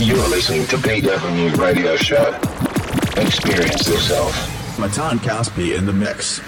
You're listening to BW Radio Show. Experience yourself. Matan Caspi in the mix.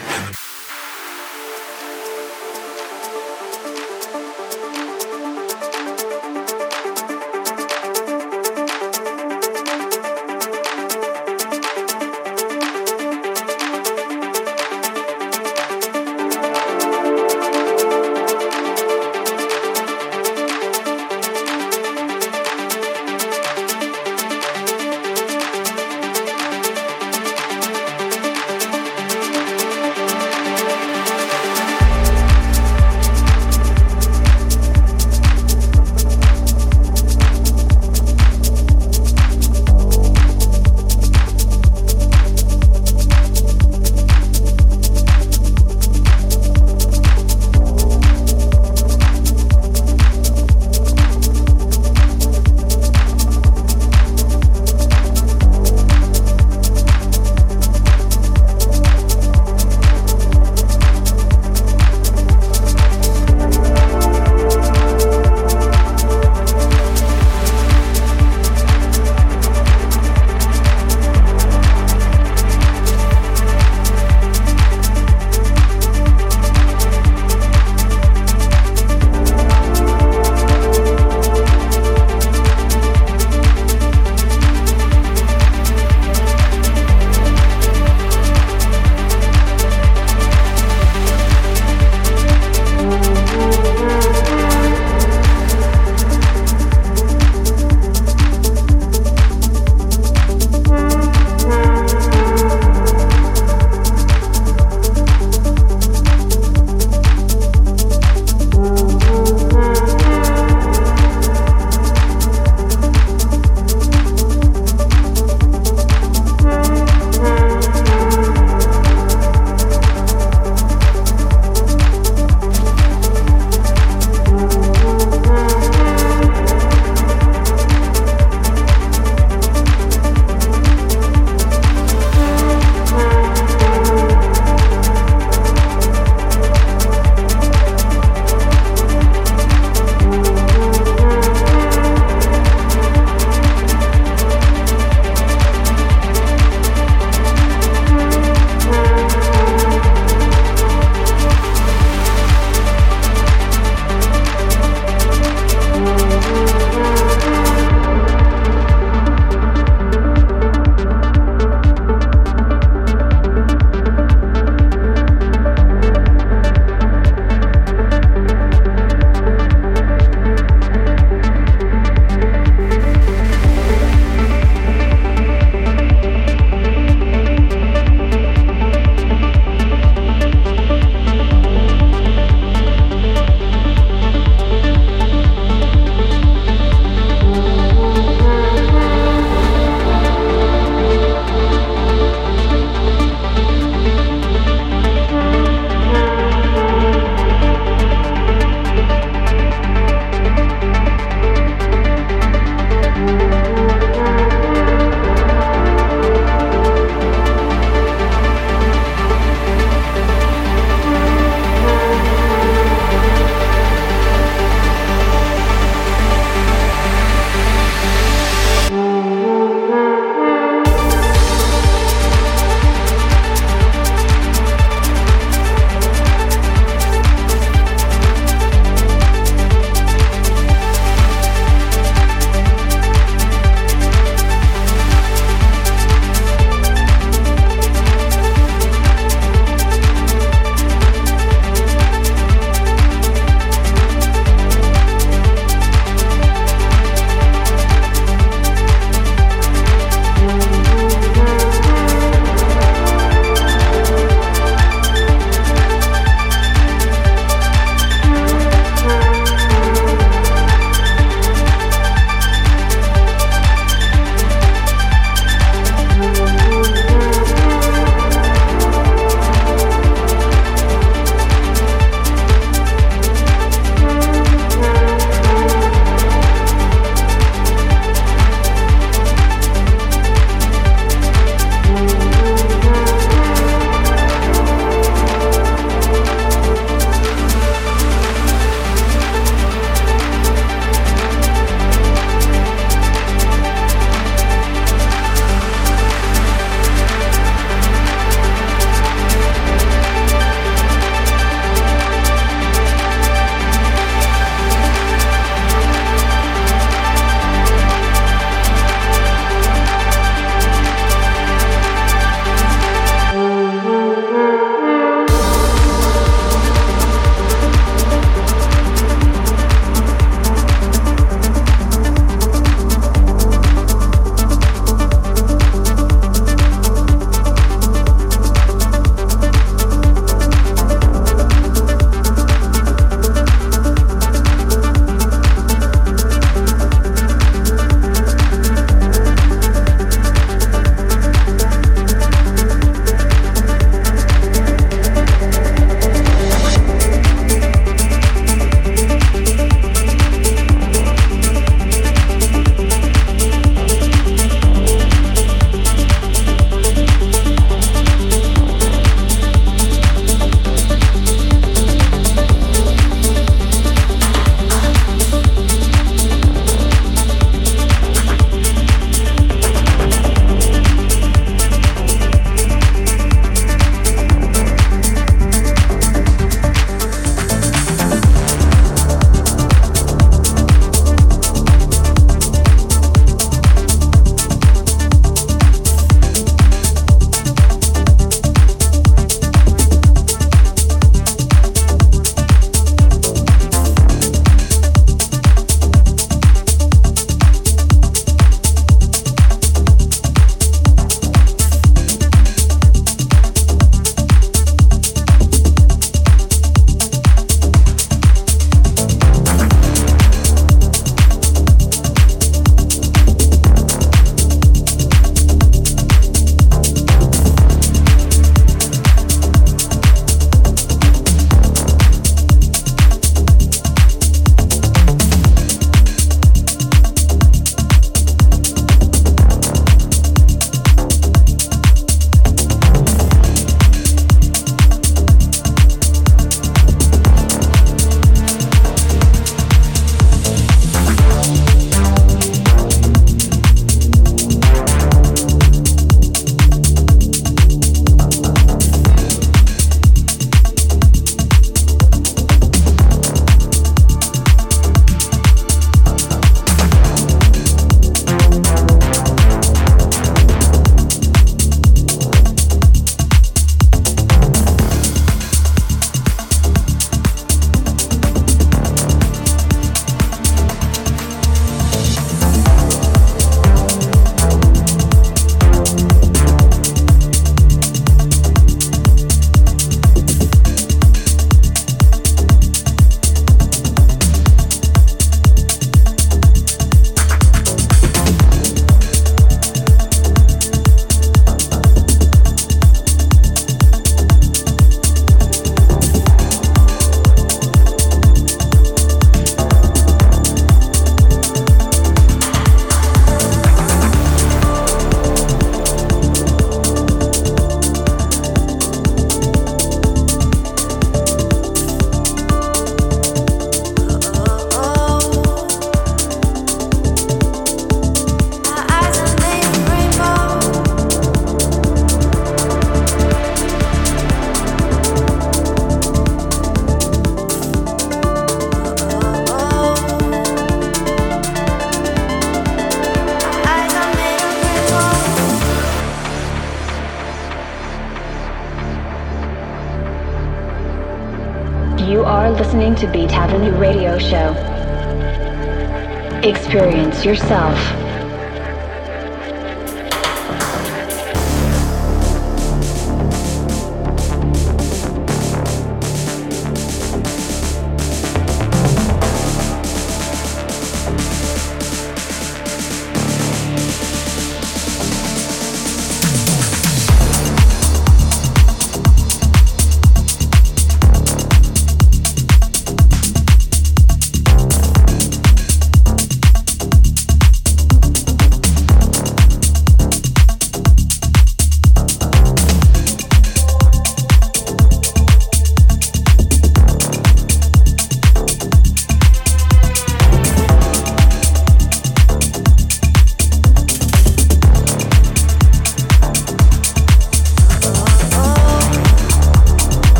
Yourself.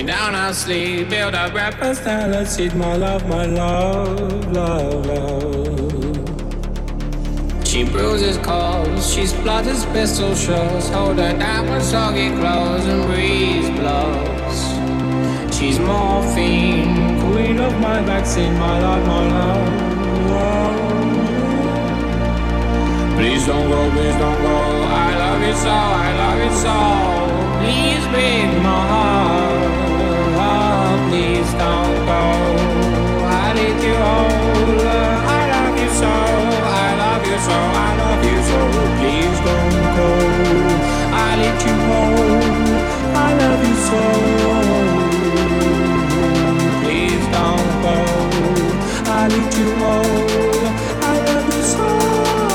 Break down our sleep, build a breakfast, us eat my love, my love, love, love. She bruises calls, she splutters pistol shots. Hold her down with soggy clothes and breeze blows. She's morphine, queen of my vaccine, my love, my love. Please don't go, please don't go. I love you so, I love you so. Please break my heart. I need you all. I love you so.